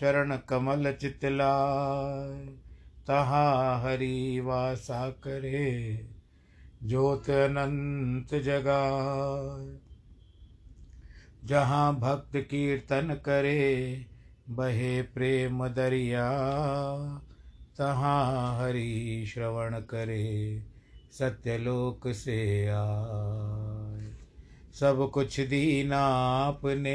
चरण कमल चितलाय। तहाँ हरि वासा करे ज्योत अनंत जगाए जहाँ भक्त कीर्तन करे, बहे प्रेम दरिया। तहाँ हरि श्रवण करे, सत्यलोक से आए सब कुछ दीना आपने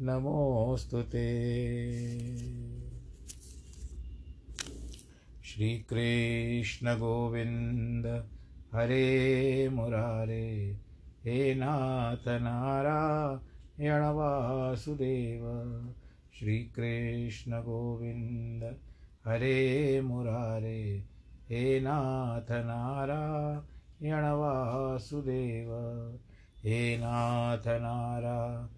नमोऽस्तु ते श्रीकृष्णगोविन्द हरे मुरारे, हे नाथ नारायण वासुदेव श्रीकृष्णगोविन्द हरे मुरारे, हे नाथ नारायण वासुदेव हे नाथ नारायण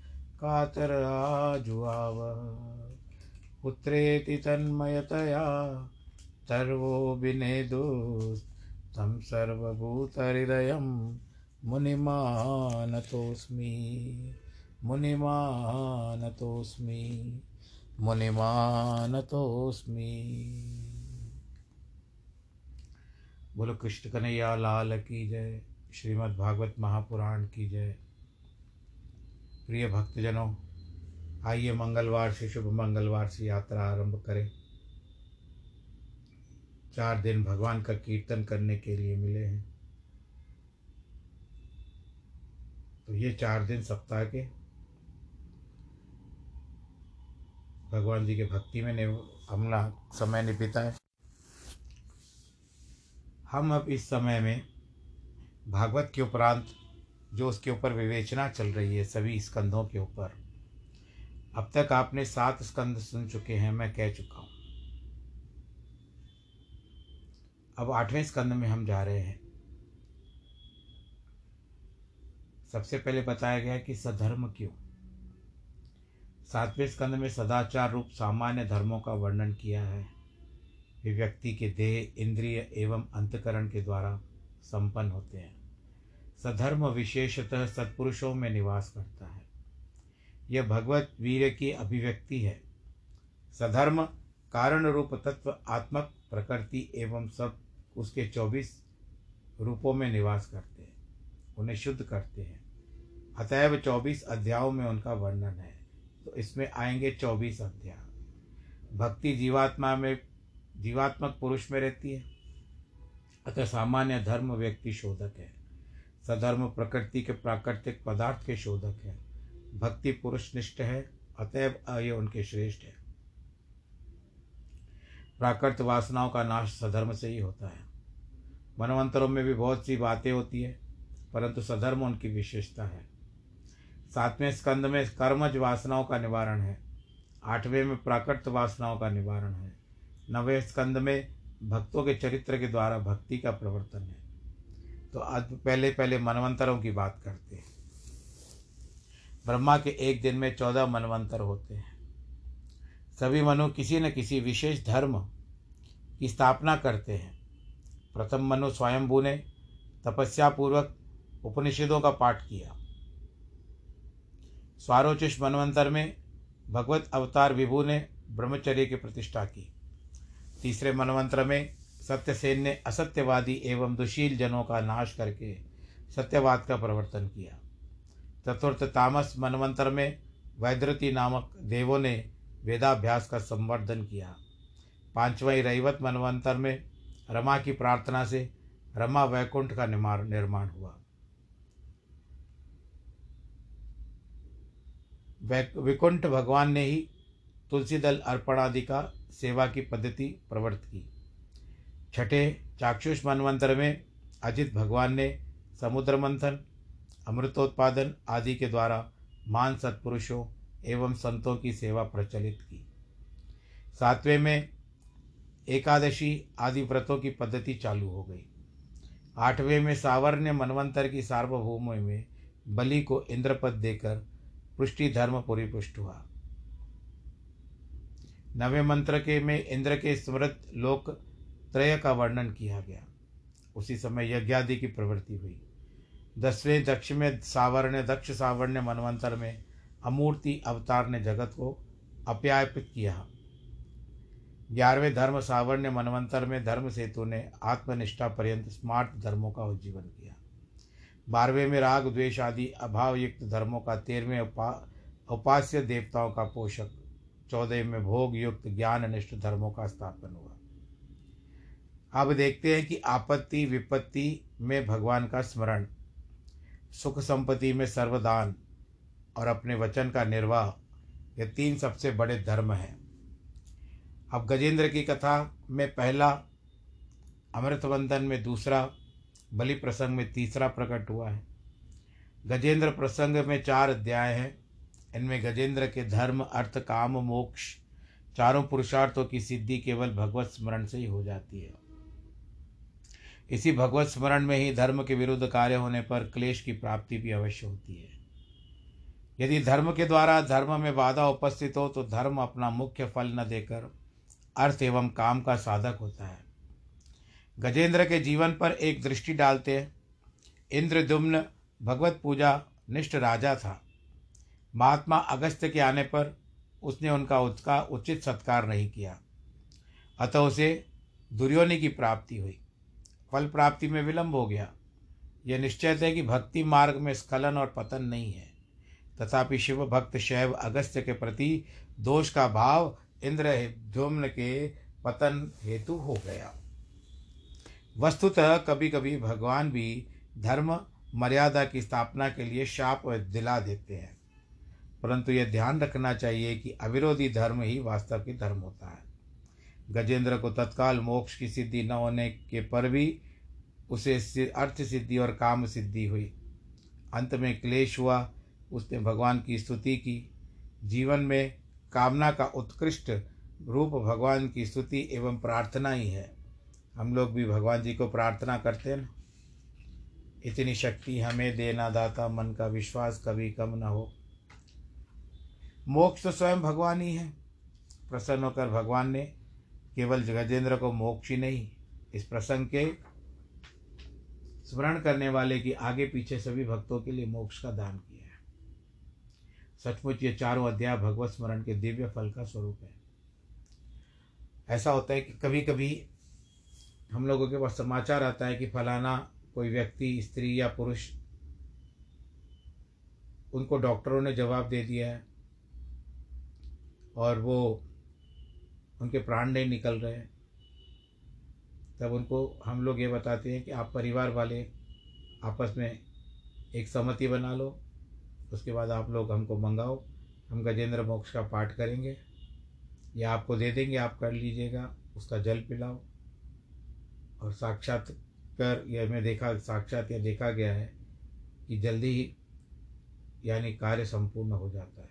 कातर आजुआव पुत्रेति तन्मयतया सर्वो विनेदुस् तं सर्वभूतहृदयं मुनिमानतोऽस्मि। मुनिमानतोऽस्मि। मुनिमानतोऽस्मि। बोलो कृष्ण कन्हैया लाल की जय। श्रीमद् भागवत महापुराण की जय। प्रिय भक्तजनों, आइए मंगलवार से शुभ मंगलवार से यात्रा आरंभ करें। चार दिन भगवान का कीर्तन करने के लिए मिले हैं। तो ये चार दिन सप्ताह के भगवान जी के भक्ति में हमला समय ने बिताए हम अब इस समय में भागवत के उपरांत जो उसके ऊपर विवेचना चल रही है सभी स्कंधों के ऊपर। अब तक आपने सात स्कंद सुन चुके हैं, मैं कह चुका हूँ। अब आठवें स्कंद में हम जा रहे हैं। सबसे पहले बताया गया कि सधर्म क्यों? सातवें स्कंद में सदाचार रूप सामान्य धर्मों का वर्णन किया है। वे व्यक्ति के देह, इंद्रिय एवं अंतकरण के द्वारा संपन्न होते हैं। सधर्म विशेषतः सत्पुरुषों में निवास करता है। यह भगवत वीर की अभिव्यक्ति है। सधर्म, कारण रूप तत्व, आत्मक प्रकृति एवं सब उसके चौबीस रूपों में निवास करते हैं, उन्हें शुद्ध करते हैं। अतएव चौबीस अध्यायों में उनका वर्णन है। तो इसमें आएँगे चौबीस अध्याय। भक्ति जीवात्मा में, जीवात्मक पुरुष में रहती है। अतः सामान्य धर्म व्यक्ति शोधक है। सधर्म प्रकृति के प्राकृतिक पदार्थ के शोधक है। भक्ति पुरुष निष्ठ है, अतएव ये उनके श्रेष्ठ है। प्राकृत वासनाओं का नाश सधर्म से ही होता है। मनवंतरों में भी बहुत सी बातें होती है, परंतु सधर्म उनकी विशेषता है। सातवें स्कंद में कर्मज वासनाओं का निवारण है, आठवें में प्राकृत वासनाओं का निवारण है, नवे स्कंद में भक्तों के चरित्र के द्वारा भक्ति का प्रवर्तन है। तो आज पहले पहले मनवंतरों की बात करते हैं। ब्रह्मा के एक दिन में चौदह मनवंतर होते हैं। सभी मनु किसी न किसी विशेष धर्म की स्थापना करते हैं। प्रथम मनु स्वयंभू ने तपस्या पूर्वक उपनिषदों का पाठ किया। स्वारोचिष मनवंतर में भगवत अवतार विभु ने ब्रह्मचर्य की प्रतिष्ठा की। तीसरे मनवंतर में सत्यसेन ने असत्यवादी एवं दुशील जनों का नाश करके सत्यवाद का प्रवर्तन किया। चतुर्थ तामस मनवंतर में वैद्रति नामक देवों ने वेदाभ्यास का संवर्धन किया। पाँचवें रैवत मनवंतर में रमा की प्रार्थना से रमा वैकुंठ का निर्माण हुआ। विकुंठ भगवान ने ही तुलसी दल अर्पण आदि का सेवा की पद्धति प्रवर्त की। छठे चाक्षुष मनवंतर में अजित भगवान ने समुद्र मंथन, अमृतोत्पादन आदि के द्वारा मान सत्पुरुषों एवं संतों की सेवा प्रचलित की। सातवें में एकादशी आदि व्रतों की पद्धति चालू हो गई। आठवें में सावर्ण्य मनवंतर की सार्वभौम में बलि को इंद्रपद देकर पुष्टि धर्म परिपुष्ट हुआ। नवे मंत्र के में इंद्र के स्मृत लोक त्रय का वर्णन किया गया। उसी समय यज्ञादि की प्रवृत्ति हुई। दसवें दक्ष में सावर्ण्य दक्ष सावर्ण्य मनवंतर में अमूर्ति अवतार ने जगत को अप्यापित किया। ग्यारहवें धर्म सावर्ण्य मनवंतर में धर्म सेतु ने आत्मनिष्ठा पर्यंत स्मार्ट धर्मों का उज्जीवन किया। बारहवें में राग, द्वेष आदि अभाव युक्त धर्मों का तेरहवें उपा, उपास्य देवताओं का पोषक चौदह में भोग युक्त ज्ञान निष्ठ धर्मों का स्थापन हुआ। अब देखते हैं कि आपत्ति, विपत्ति में भगवान का स्मरण, सुख संपत्ति में सर्वदान और अपने वचन का निर्वाह, ये तीन सबसे बड़े धर्म हैं। अब गजेंद्र की कथा में पहला, अमृतवंदन में दूसरा, बलि प्रसंग में तीसरा प्रकट हुआ है। गजेंद्र प्रसंग में चार अध्याय हैं। इनमें गजेंद्र के धर्म, अर्थ, काम, मोक्ष, चारों पुरुषार्थों की सिद्धि केवल भगवत स्मरण से ही हो जाती है। इसी भगवत स्मरण में ही धर्म के विरुद्ध कार्य होने पर क्लेश की प्राप्ति भी अवश्य होती है। यदि धर्म के द्वारा धर्म में बाधा उपस्थित हो तो धर्म अपना मुख्य फल न देकर अर्थ एवं काम का साधक होता है। गजेंद्र के जीवन पर एक दृष्टि डालते हैं। इंद्रदुम्न भगवत पूजा निष्ठ राजा था। महात्मा अगस्त्य के आने पर उसने उनका उसका उचित सत्कार नहीं किया। अतः उसे दुर्योनी की प्राप्ति हुई। फल प्राप्ति में विलंब हो गया। यह निश्चय है कि भक्ति मार्ग में स्खलन और पतन नहीं है। तथापि शिव भक्त शैव अगस्त्य के प्रति दोष का भाव इंद्र धूम्न के पतन हेतु हो गया। वस्तुतः कभी कभी भगवान भी धर्म, मर्यादा की स्थापना के लिए शाप दिला देते हैं। परंतु यह ध्यान रखना चाहिए कि अविरोधी धर्म ही वास्तव की धर्म होता है। गजेंद्र को तत्काल मोक्ष की सिद्धि न होने के पर भी उसे अर्थ सिद्धि और काम सिद्धि हुई। अंत में क्लेश हुआ। उसने भगवान की स्तुति की। जीवन में कामना का उत्कृष्ट रूप भगवान की स्तुति एवं प्रार्थना ही है। हम लोग भी भगवान जी को प्रार्थना करते हैं इतनी शक्ति हमें देना दाता मन का विश्वास कभी कम न हो। मोक्ष तो स्वयं भगवान ही है। प्रसन्न होकर भगवान ने केवल गजेंद्र को मोक्ष ही नहीं, इस प्रसंग के स्मरण करने वाले की आगे पीछे सभी भक्तों के लिए मोक्ष का दान किया है। सचमुच ये चारों अध्याय भगवत स्मरण के दिव्य फल का स्वरूप है। ऐसा होता है कि कभी कभी हम लोगों के पास समाचार आता है कि फलाना कोई व्यक्ति, स्त्री या पुरुष उनको डॉक्टरों ने जवाब दे दिया है और वो उनके प्राण नहीं निकल रहे हैं। तब उनको हम लोग ये बताते हैं कि आप परिवार वाले आपस में एक सहमति बना लो, उसके बाद आप लोग हमको मंगाओ, हम गजेंद्र मोक्ष का पाठ करेंगे, या आपको दे देंगे, आप कर लीजिएगा, उसका जल पिलाओ। और साक्षात कर, यह मैं देखा, साक्षात यह देखा गया है कि जल्दी ही यानी कार्य संपूर्ण हो जाता है।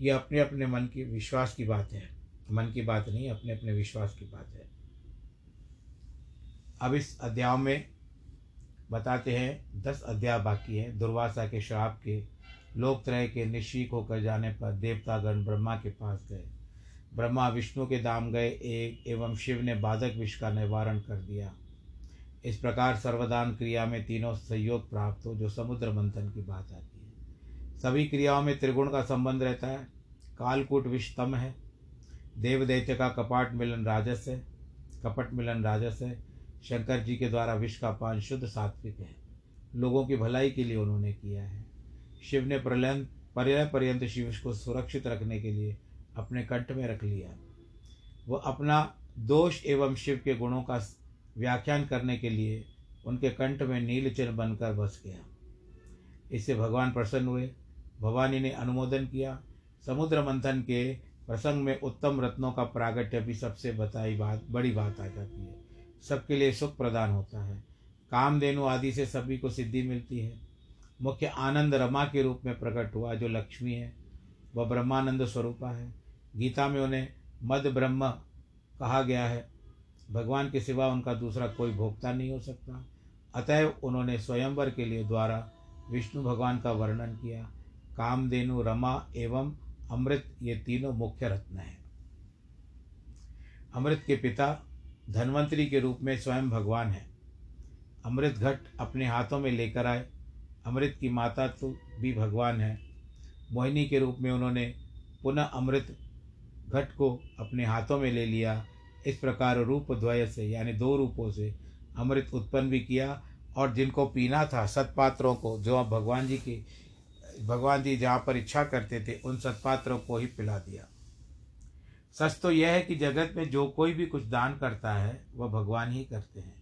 ये अपने अपने मन की, विश्वास की बात है। मन की बात नहीं अपने अपने विश्वास की बात है। अब इस अध्याय में बताते हैं, दस अध्याय बाकी हैं, दुर्वासा के श्राप के लोक त्रय के निश्चिक होकर जाने पर देवतागण ब्रह्मा के पास गए। ब्रह्मा विष्णु के दाम गए, एक एवं शिव ने बाधक विष का निवारण कर दिया। इस प्रकार सर्वदान क्रिया में तीनों सहयोग प्राप्त हो, जो समुद्र मंथन की बात आती है। सभी क्रियाओं में त्रिगुण का संबंध रहता है। कालकूट विष तम है। देव दैत्य का कपाट मिलन राजस है। कपट मिलन राजस है। शंकर जी के द्वारा विष का पान शुद्ध सात्विक है। लोगों की भलाई के लिए उन्होंने किया है। शिव ने प्रलयन पर्याय पर्यंत शिव को सुरक्षित रखने के लिए अपने कंठ में रख लिया। वह अपना दोष एवं शिव के गुणों का व्याख्यान करने के लिए उनके कंठ में नील चिन्ह बनकर बस गया। इससे भगवान प्रसन्न हुए। भवानी ने अनुमोदन किया। समुद्र मंथन के प्रसंग में उत्तम रत्नों का प्रागट्य भी सबसे बताई बात, बड़ी बात आ जाती है। सबके लिए सुख प्रदान होता है। कामधेनु आदि से सभी को सिद्धि मिलती है। मुख्य आनंद रमा के रूप में प्रकट हुआ, जो लक्ष्मी है, वह ब्रह्मानंद स्वरूपा है। गीता में उन्हें मद ब्रह्म कहा गया है। भगवान के सिवा उनका दूसरा कोई भोक्ता नहीं हो सकता। अतएव उन्होंने स्वयंवर के लिए द्वारा विष्णु भगवान का वर्णन किया। कामधेनु, रमा एवं अमृत ये तीनों मुख्य रत्न हैं। अमृत के पिता धन्वंतरी के रूप में स्वयं भगवान है। अमृत घट अपने हाथों में लेकर आए। अमृत की माता तो भी भगवान है। मोहिनी के रूप में उन्होंने पुनः अमृत घट को अपने हाथों में ले लिया। इस प्रकार रूप द्वय से, यानी दो रूपों से अमृत उत्पन्न भी किया और जिनको पीना था सत्पात्रों को, जो अब भगवान जी की भगवान जी जहाँ पर इच्छा करते थे, उन सत्पात्रों को ही पिला दिया। सच तो यह है कि जगत में जो कोई भी कुछ दान करता है, वह भगवान ही करते हैं।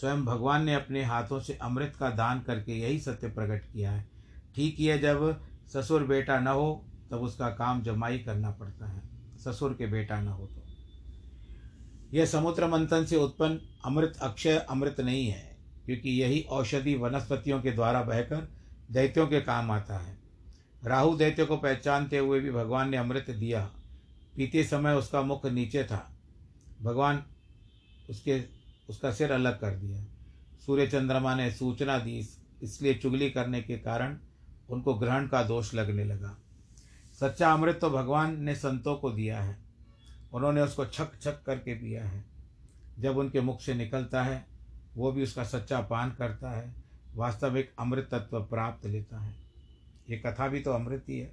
स्वयं भगवान ने अपने हाथों से अमृत का दान करके यही सत्य प्रकट किया है। ठीक ही है, जब ससुर बेटा न हो, तब उसका काम जमाई करना पड़ता है। ससुर के बेटा न हो तो। यह समुद्र मंथन से उत्पन्न अमृत अक्षय अमृत नहीं है, क्योंकि यही औषधि वनस्पतियों के द्वारा बहकर दैत्यों के काम आता है। राहु दैत्य को पहचानते हुए भी भगवान ने अमृत दिया। पीते समय उसका मुख नीचे था। भगवान उसके, उसका सिर अलग कर दिया। सूर्य चंद्रमा ने सूचना दी, इसलिए चुगली करने के कारण उनको ग्रहण का दोष लगने लगा। सच्चा अमृत तो भगवान ने संतों को दिया है। उन्होंने उसको छक छक करके पिया है। जब उनके मुख से निकलता है, वो भी उसका सच्चा पान करता है। वास्तविक अमृत तत्व प्राप्त लेता है। ये कथा भी तो अमृत ही है।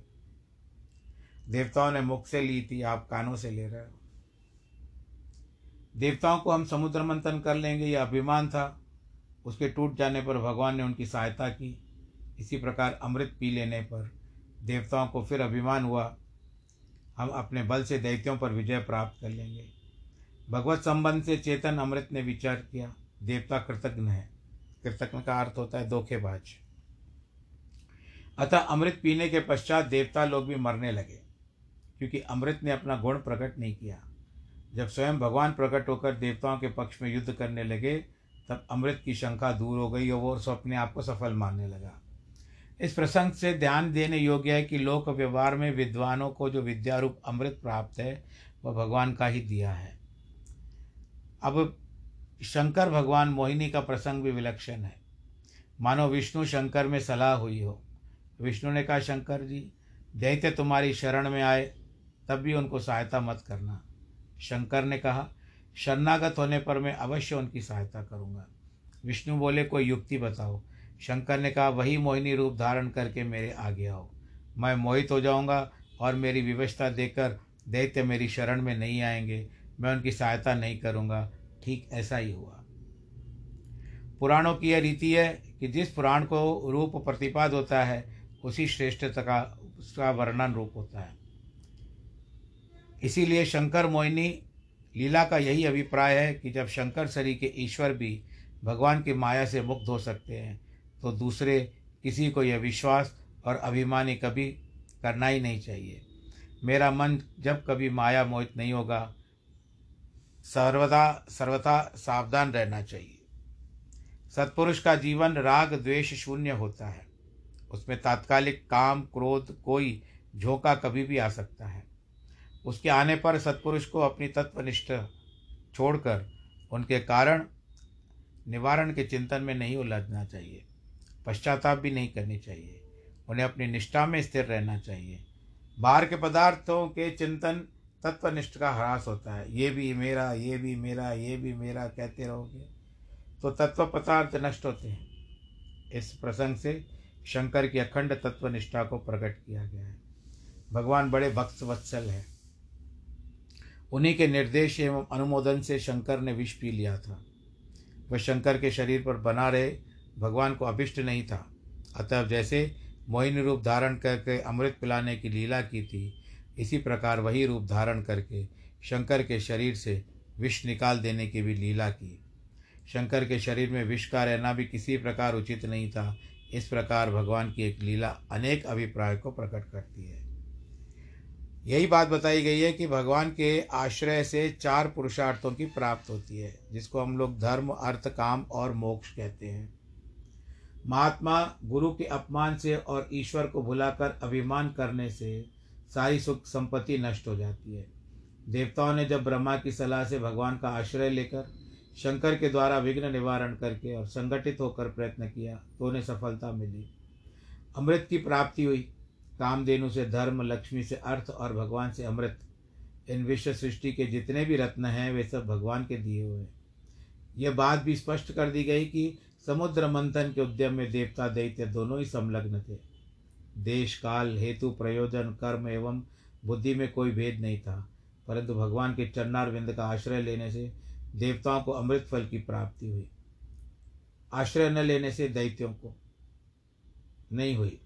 देवताओं ने मुख से ली थी, आप कानों से ले रहे हो। देवताओं को हम समुद्र मंथन कर लेंगे, यह अभिमान था। उसके टूट जाने पर भगवान ने उनकी सहायता की। इसी प्रकार अमृत पी लेने पर देवताओं को फिर अभिमान हुआ। हम अपने बल से दैत्यों पर विजय प्राप्त कर लेंगे। भगवत संबंध से चेतन अमृत ने विचार किया, देवता कृतज्ञ है। कृतज्ञ का अर्थ होता है धोखेबाज। अतः अमृत पीने के पश्चात देवता लोग भी मरने लगे, क्योंकि अमृत ने अपना गुण प्रकट नहीं किया। जब स्वयं भगवान प्रकट होकर देवताओं के पक्ष में युद्ध करने लगे, तब अमृत की शंका दूर हो गई और वो अपने आप को सफल मानने लगा। इस प्रसंग से ध्यान देने योग्य है कि लोक व्यवहार में विद्वानों को जो विद्यारूप अमृत प्राप्त है, वह भगवान का ही दिया है। अब शंकर भगवान मोहिनी का प्रसंग भी विलक्षण है। मानो विष्णु शंकर में सलाह हुई हो। विष्णु ने कहा, शंकर जी दैत्य तुम्हारी शरण में आए, तब भी उनको सहायता मत करना। शंकर ने कहा, शरणागत होने पर मैं अवश्य उनकी सहायता करूँगा। विष्णु बोले, कोई युक्ति बताओ। शंकर ने कहा, वही मोहिनी रूप धारण करके मेरे आगे आओ। मैं मोहित हो जाऊँगा और मेरी विवशता देकर दैत्य मेरी शरण में नहीं आएँगे, मैं उनकी सहायता नहीं करूँगा। ठीक ऐसा ही हुआ। पुराणों की यह रीति है कि जिस पुराण को रूप प्रतिपाद होता है, उसी श्रेष्ठता का, उसका वर्णन रूप होता है। इसीलिए शंकर मोहिनी, लीला का यही अभिप्राय है कि जब शंकर शरीर के ईश्वर भी भगवान की माया से मुक्त हो सकते हैं तो दूसरे किसी को यह विश्वास और अभिमानी कभी करना ही नहीं चाहिए। मेरा मन जब कभी माया मोहित नहीं होगा सर्वदा, सर्वथा सावधान रहना चाहिए। सत्पुरुष का जीवन राग, द्वेष शून्य होता है। उसमें तात्कालिक काम, क्रोध, कोई झोंका कभी भी आ सकता है। उसके आने पर सत्पुरुष को अपनी तत्वनिष्ठ छोड़कर उनके कारण निवारण के चिंतन में नहीं उलझना चाहिए। पश्चाताप भी नहीं करनी चाहिए। उन्हें अपनी निष्ठा में स्थिर रहना चाहिए। बाहर के पदार्थों के चिंतन तत्वनिष्ठ का ह्रास होता है। ये भी मेरा, ये भी मेरा, ये भी मेरा कहते रहोगे। तो तत्व पदार्थ नष्ट होते हैं। इस प्रसंग से शंकर की अखंड तत्वनिष्ठा को प्रकट किया गया है। भगवान बड़े भक्त वत्सल हैं। उन्हीं के निर्देश एवं अनुमोदन से शंकर ने विष पी लिया था। वह शंकर के शरीर पर बना रहे भगवान को अभिष्ट नहीं था। अतः जैसे मोहिनी रूप धारण करके अमृत पिलाने की लीला की थी इसी प्रकार वही रूप धारण करके शंकर के शरीर से विष निकाल देने की भी लीला की। शंकर के शरीर में विष का रहना भी किसी प्रकार उचित नहीं था। इस प्रकार भगवान की एक लीला अनेक अभिप्राय को प्रकट करती है। यही बात बताई गई है कि भगवान के आश्रय से चार पुरुषार्थों की प्राप्त होती है, जिसको हम लोग धर्म, अर्थ, काम और मोक्ष कहते हैं। महात्मा गुरु के अपमान से और ईश्वर को भुलाकर अभिमान करने से सारी सुख संपत्ति नष्ट हो जाती है। देवताओं ने जब ब्रह्मा की सलाह से भगवान का आश्रय लेकर शंकर के द्वारा विघ्न निवारण करके और संगठित होकर प्रयत्न किया तो उन्हें सफलता मिली। अमृत की प्राप्ति हुई। कामधेनु से धर्म, लक्ष्मी से अर्थ और भगवान से अमृत। इन विश्व सृष्टि के जितने भी रत्न हैं, वे सब भगवान के दिए हुए हैं। यह बात भी स्पष्ट कर दी गई कि समुद्र मंथन के उद्यम में देवता दैत्य दोनों ही संलग्न थे। देश काल, हेतु, प्रयोजन, कर्म एवं बुद्धि में कोई भेद नहीं था। परंतु भगवान के चन्नार विंद का आश्रय लेने से देवताओं को अमृत फल की प्राप्ति हुई। आश्रय न लेने से दैत्यों को नहीं हुई।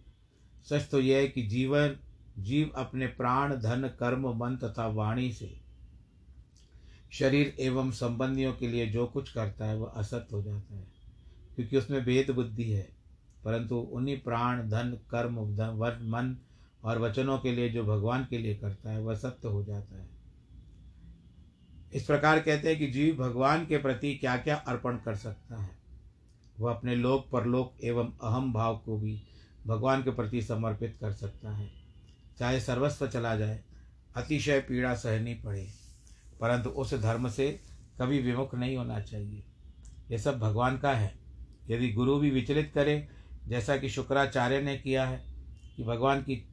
सच तो यह है कि जीवन, जीव अपने प्राण, धन, कर्म, मन तथा वाणी से शरीर एवं संबंधियों के लिए जो कुछ करता है, वह असत हो जाता है, क्योंकि उसमें भेद बुद्धि है। परंतु उन्हीं प्राण, धन, कर्म, धन मन और वचनों के लिए जो भगवान के लिए करता है, वह सत्य हो जाता है। इस प्रकार कहते हैं कि जीव भगवान के प्रति क्या क्या अर्पण कर सकता है? वह अपने लोक, परलोक एवं अहम भाव को भी भगवान के प्रति समर्पित कर सकता है। चाहे सर्वस्व चला जाए, अतिशय पीड़ा सहनी पड़े, परंतु उस धर्म से कभी विमुख नहीं होना चाहिए। यह सब भगवान का है। यदि गुरु भी विचलित करे जैसा कि शुक्राचार्य ने किया है कि भगवान की,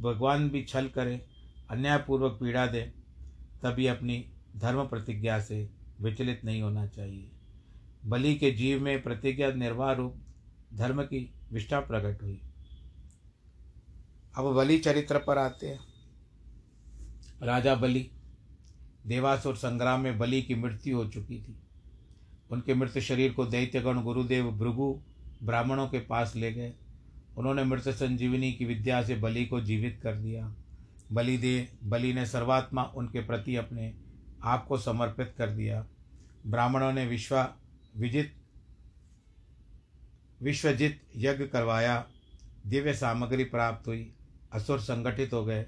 भगवान भी छल करे, अन्यायपूर्वक पीड़ा दे, तभी अपनी धर्म प्रतिज्ञा से विचलित नहीं होना चाहिए। बलि के जीव में प्रतिज्ञा निर्वाह रूप धर्म की विष्ठा प्रकट हुई। अब बलि चरित्र पर आते हैं। राजा बलि देवासुर संग्राम में बलि की मृत्यु हो चुकी थी। उनके मृत शरीर को दैत्यगण गुरुदेव भृगु ब्राह्मणों के पास ले गए। उन्होंने मृत संजीवनी की विद्या से बलि को जीवित कर दिया। बलि दे, बलि ने सर्वात्मा उनके प्रति अपने आप को समर्पित कर दिया। ब्राह्मणों ने विश्वा, विजित, विश्वजित यज्ञ करवाया। दिव्य सामग्री प्राप्त हुई। असुर संगठित हो गए।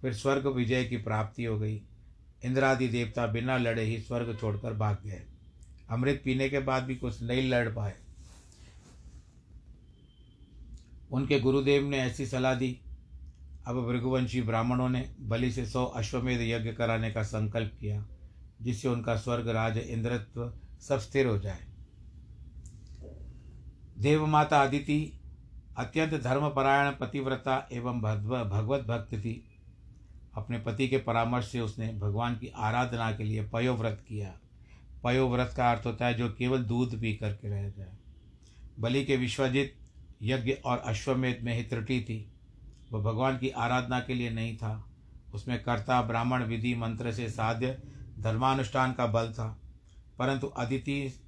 फिर स्वर्ग विजय की प्राप्ति हो गई। इंद्रादि देवता बिना लड़े ही स्वर्ग छोड़कर भाग गए। अमृत पीने के बाद भी कुछ नहीं लड़ पाए। उनके गुरुदेव ने ऐसी सलाह दी। अब भृगुवंशी ब्राह्मणों ने बलि से सौ अश्वमेध यज्ञ कराने का संकल्प किया, जिससे उनका स्वर्ग राज इंद्रत्व सब स्थिर हो जाए। देवमाता अदिति अत्यंत धर्मपरायण, पतिव्रता एवं भगवत भक्त थी। अपने पति के परामर्श से उसने भगवान की आराधना के लिए पयोव्रत किया। पयोव्रत का अर्थ होता है जो केवल दूध पी करके रह जाए। बलि के विश्वजित यज्ञ और अश्वमेध में ही त्रुटि थी। वह भगवान की आराधना के लिए नहीं था। उसमें कर्ता ब्राह्मण विधि मंत्र से साध्य धर्मानुष्ठान का बल था। परंतु अदिति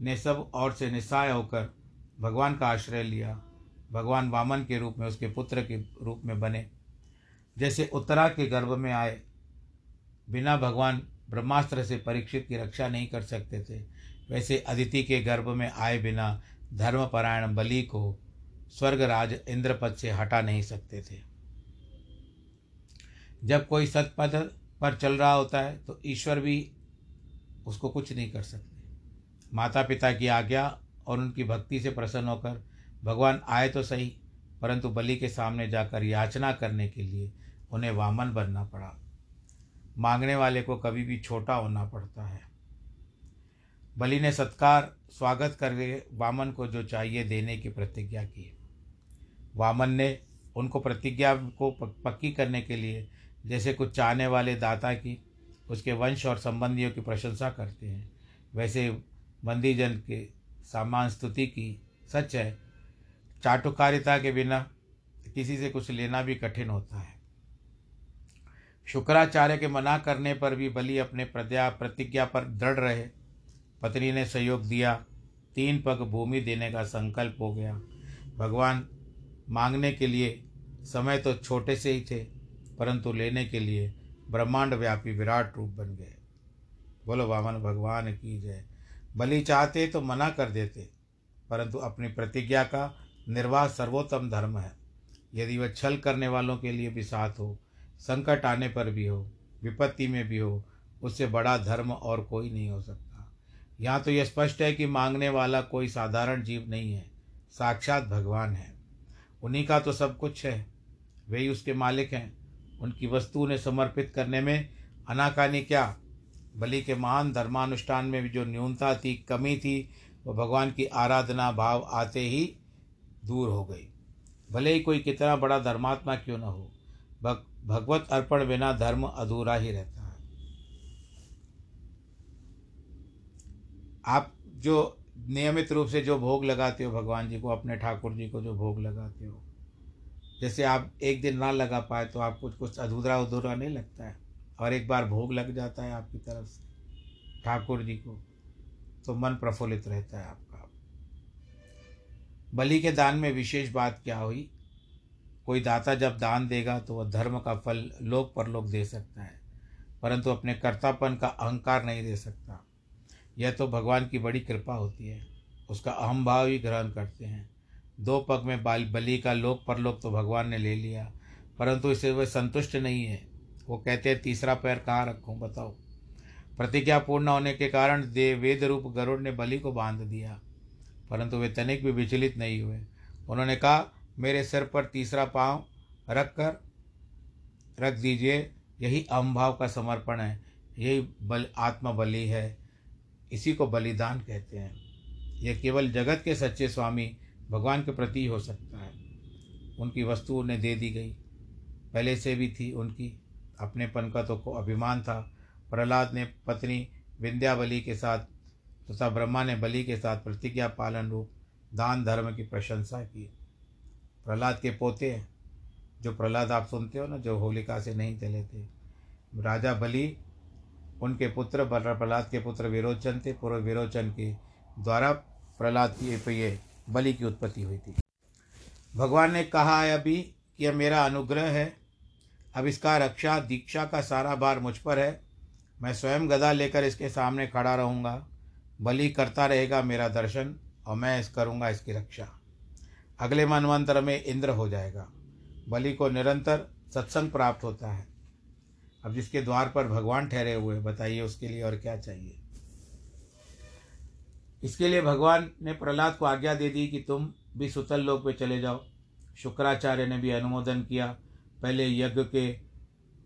ने सब और से निस्साय होकर भगवान का आश्रय लिया। भगवान वामन के रूप में, उसके पुत्र के रूप में बने। जैसे उत्तरा के गर्भ में आए, बिना भगवान ब्रह्मास्त्र से परीक्षित की रक्षा नहीं कर सकते थे, वैसे अदिति के गर्भ में आए बिना धर्मपरायण बलि को स्वर्गराज इंद्रपद से हटा नहीं सकते थे। जब कोई सतपथ पर चल रहा होता है तो ईश्वर भी उसको कुछ नहीं कर सकते। माता पिता की आज्ञा और उनकी भक्ति से प्रसन्न होकर भगवान आए तो सही, परंतु बलि के सामने जाकर याचना करने के लिए उन्हें वामन बनना पड़ा। मांगने वाले को कभी भी छोटा होना पड़ता है। बलि ने सत्कार, स्वागत करके वामन को जो चाहिए देने की प्रतिज्ञा की। वामन ने उनको प्रतिज्ञा को पक्की करने के लिए जैसे कुछ चाहने वाले दाता की, उसके वंश और संबंधियों की प्रशंसा करते हैं। वैसे बंदीजन के सामान स्तुति की सच है, चाटुकारिता के बिना किसी से कुछ लेना भी कठिन होता है। शुक्राचार्य के मना करने पर भी बलि अपने प्रत्या प्रतिज्ञा पर दृढ़ रहे। पत्नी ने सहयोग दिया, तीन पग भूमि देने का संकल्प हो गया। भगवान मांगने के लिए, समय तो छोटे से ही थे, परंतु लेने के लिए ब्रह्मांड व्यापी विराट रूप बन गए। बोलो, वामन भगवान की जय। बलि चाहते तो मना कर देते, परंतु अपनी प्रतिज्ञा का निर्वाह सर्वोत्तम धर्म है। यदि वह छल करने वालों के लिए भी साथ हो, संकट आने पर भी हो, विपत्ति में भी हो, उससे बड़ा धर्म और कोई नहीं हो सकता। यहाँ तो यह स्पष्ट है कि मांगने वाला कोई साधारण जीव नहीं है, साक्षात भगवान है। उन्हीं का तो सब कुछ है। वही उसके मालिक हैं। उनकी वस्तु ने समर्पित करने में अनाकानी क्या? बलि के महान धर्मानुष्ठान में भी जो न्यूनता थी, कमी थी वह भगवान की आराधना भाव आते ही दूर हो गई। भले ही कोई कितना बड़ा धर्मात्मा क्यों न हो, भग, भगवत अर्पण बिना धर्म अधूरा ही रहता है। आप जो नियमित रूप से जो भोग लगाते हो, भगवान जी को, अपने ठाकुर जी को जो भोग लगाते हो, जैसे आप एक दिन ना लगा पाए तो आपको कुछ अधूरा अधूरा नहीं लगता है? और एक बार भोग लग जाता है आपकी तरफ़ से, ठाकुर जी को तो मन प्रफुल्लित रहता है आपका। बलि के दान में विशेष बात क्या हुई? कोई दाता जब दान देगा तो वह धर्म का फल लोक पर लोक दे सकता है, परंतु अपने कर्तापन का अहंकार नहीं दे सकता। यह तो भगवान की बड़ी कृपा होती है। उसका अहम भाव ही ग्रहण करते हैं। दो पग में बाल बलि का लोक परलोक तो भगवान ने ले लिया, परंतु इसे वह संतुष्ट नहीं है। वो कहते हैं, तीसरा पैर कहाँ रखूँ, बताओ। प्रतिज्ञा पूर्ण होने के कारण दे वेद रूप गरुड़ ने बलि को बाँध दिया, परंतु वे तनिक भी विचलित नहीं हुए। उन्होंने कहा, मेरे सिर पर तीसरा पाँव रख कर रख दीजिए, यही अहमभाव का समर्पण है, यही बल आत्मा बलि है। इसी को बलिदान कहते हैं। यह केवल जगत के सच्चे स्वामी भगवान के प्रति हो सकता है। उनकी वस्तु उन्हें दे दी गई। पहले से भी थी उनकी। अपनेपन का तो अभिमान था। प्रहलाद ने पत्नी विंध्यावली के साथ तथा ब्रह्मा ने बलि के साथ प्रतिज्ञा पालन रूप दान धर्म की प्रशंसा की। प्रहलाद के पोते जो प्रहलाद आप सुनते हो ना, जो होलिका से नहीं चले थे। राजा बलि उनके पुत्र प्रहलाद के पुत्र विरोचन थे। पूर्व विरोचन के द्वारा प्रहलाद की ये बलि की उत्पत्ति हुई थी। भगवान ने कहा, है अभी कि यह मेरा अनुग्रह है। अब इसका रक्षा, दीक्षा का सारा भार मुझ पर है। मैं स्वयं गदा लेकर इसके सामने खड़ा रहूँगा। बलि करता रहेगा मेरा दर्शन और मैं इस करूँगा इसकी रक्षा। अगले मनवंतर में इंद्र हो जाएगा। बलि को निरंतर सत्संग प्राप्त होता है। अब जिसके द्वार पर भगवान ठहरे हुए बताइए उसके लिए और क्या चाहिए? इसके लिए भगवान ने प्रहलाद को आज्ञा दे दी कि तुम भी सुतल लोक पे चले जाओ। शुक्राचार्य ने भी अनुमोदन किया। पहले यज्ञ के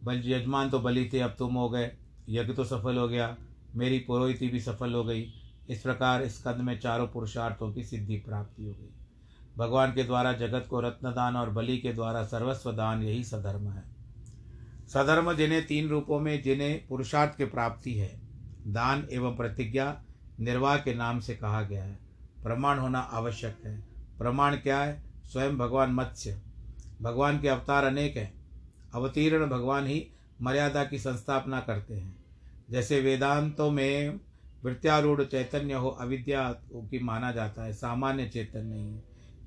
बल, यजमान तो बलि थे, अब तुम हो गए। यज्ञ तो सफल हो गया। मेरी पुरोहिती भी सफल हो गई। इस प्रकार इस कद में चारों पुरुषार्थों की सिद्धि प्राप्ति हो गई। भगवान के द्वारा जगत को रत्नदान और बलि के द्वारा सर्वस्व दान, यही सधर्म है। सधर्म जिन्हें तीन रूपों में, जिन्हें पुरुषार्थ की प्राप्ति है, दान एवं प्रतिज्ञा निर्वाह के नाम से कहा गया है। प्रमाण होना आवश्यक है। प्रमाण क्या है? स्वयं भगवान मत्स्य। भगवान के अवतार अनेक हैं। अवतीर्ण भगवान ही मर्यादा की संस्थापना करते हैं। जैसे वेदांतों में वृत्यारूढ़ चैतन्य हो, अविद्या की माना जाता है। सामान्य चैतन्य है।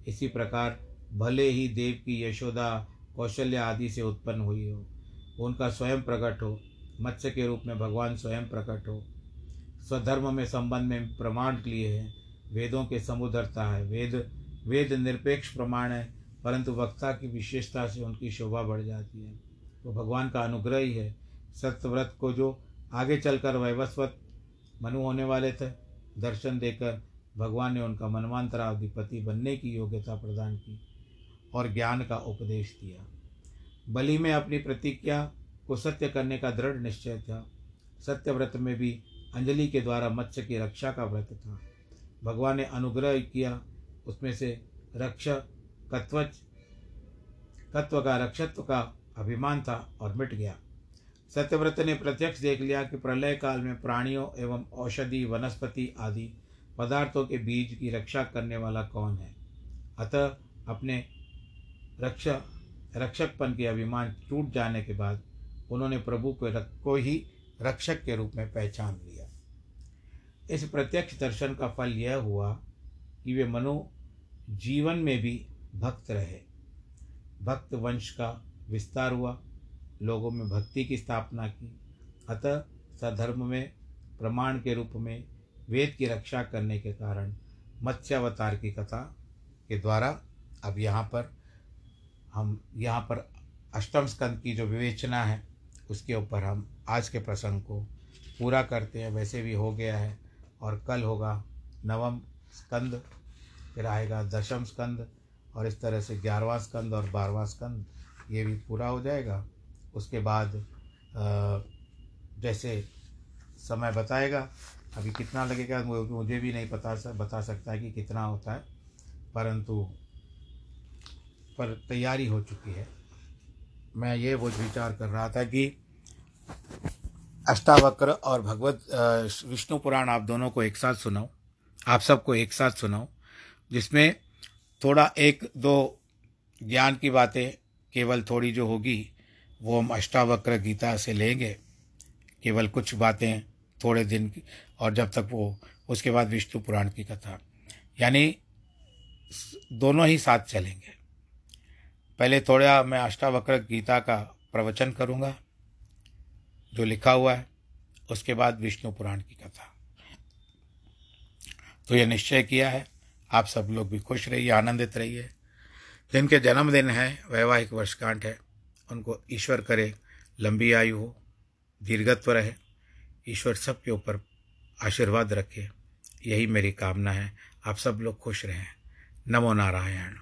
इसी प्रकार भले ही देव की यशोदा कौशल्य आदि से उत्पन्न हुई हो। उनका स्वयं प्रकट हो, मत्स्य के रूप में भगवान स्वयं प्रकट हो। स्वधर्म में संबंध में प्रमाण लिए हैं। वेदों के समुदरता है। वेद वेद निरपेक्ष प्रमाण है, परंतु वक्ता की विशेषता से उनकी शोभा बढ़ जाती है। वो भगवान का अनुग्रह ही। है सत्यव्रत को जो आगे चलकर वैवस्वत मनु होने वाले थे, दर्शन देकर भगवान ने उनका मनवांतराधिपति बनने की योग्यता प्रदान की और ज्ञान का उपदेश दिया। बलि में अपनी प्रतिज्ञा को सत्य करने का दृढ़ निश्चय था। सत्यव्रत में भी अंजलि के द्वारा मत्स्य की रक्षा का व्रत था। भगवान ने अनुग्रह किया, उसमें से रक्ष तत्व का रक्षत्व का अभिमान था और मिट गया। सत्यव्रत ने प्रत्यक्ष देख लिया कि प्रलय काल में प्राणियों एवं औषधि, वनस्पति आदि पदार्थों के बीज की रक्षा करने वाला कौन है। अतः अपने रक्षा रक्षकपन के अभिमान टूट जाने के बाद उन्होंने प्रभु को रक, को ही रक्षक के रूप में पहचान लिया। इस प्रत्यक्ष दर्शन का फल यह हुआ कि वे मनो जीवन में भी भक्त रहे। भक्त वंश का विस्तार हुआ लोगों में भक्ति की स्थापना की। अतः सधर्म में प्रमाण के रूप में वेद की रक्षा करने के कारण मत्स्यावतार की कथा के द्वारा अब यहाँ पर हम यहाँ पर अष्टम स्कंद की जो विवेचना है, उसके ऊपर हम आज के प्रसंग को पूरा करते हैं। वैसे भी हो गया है और कल होगा नवम स्कंद फिर आएगा दशम स्कंद और इस तरह से ग्यारहवा स्कंद और बारहवा स्कंद, ये भी पूरा हो जाएगा। उसके बाद जैसे समय बताएगा, अभी कितना लगेगा मुझे भी नहीं पता बता सकता है कि कितना होता है। परंतु पर तैयारी हो चुकी है। मैं ये वो विचार कर रहा था कि अष्टावक्र और भगवत विष्णु पुराण आप दोनों को एक साथ सुनाओ आप सबको एक साथ सुनाओ जिसमें थोड़ा एक दो ज्ञान की बातें केवल थोड़ी जो होगी, वो हम अष्टावक्र गीता से लेंगे। केवल कुछ बातें थोड़े दिन की, और जब तक वो, उसके बाद विष्णु पुराण की कथा। यानी दोनों ही साथ चलेंगे। पहले थोड़ा मैं अष्टावक्र गीता का प्रवचन करूँगा, जो लिखा हुआ है। उसके बाद विष्णु पुराण की कथा। तो यह निश्चय किया है। आप सब लोग भी खुश रहिए, आनंदित रहिए। जिनके जन्मदिन है, वैवाहिक वर्षकांठ है, उनको ईश्वर करे, लंबी आयु हो, दीर्घत्व रहे, ईश्वर सबके ऊपर आशीर्वाद रखे, यही मेरी कामना है। आप सब लोग खुश रहें। नमो नारायण।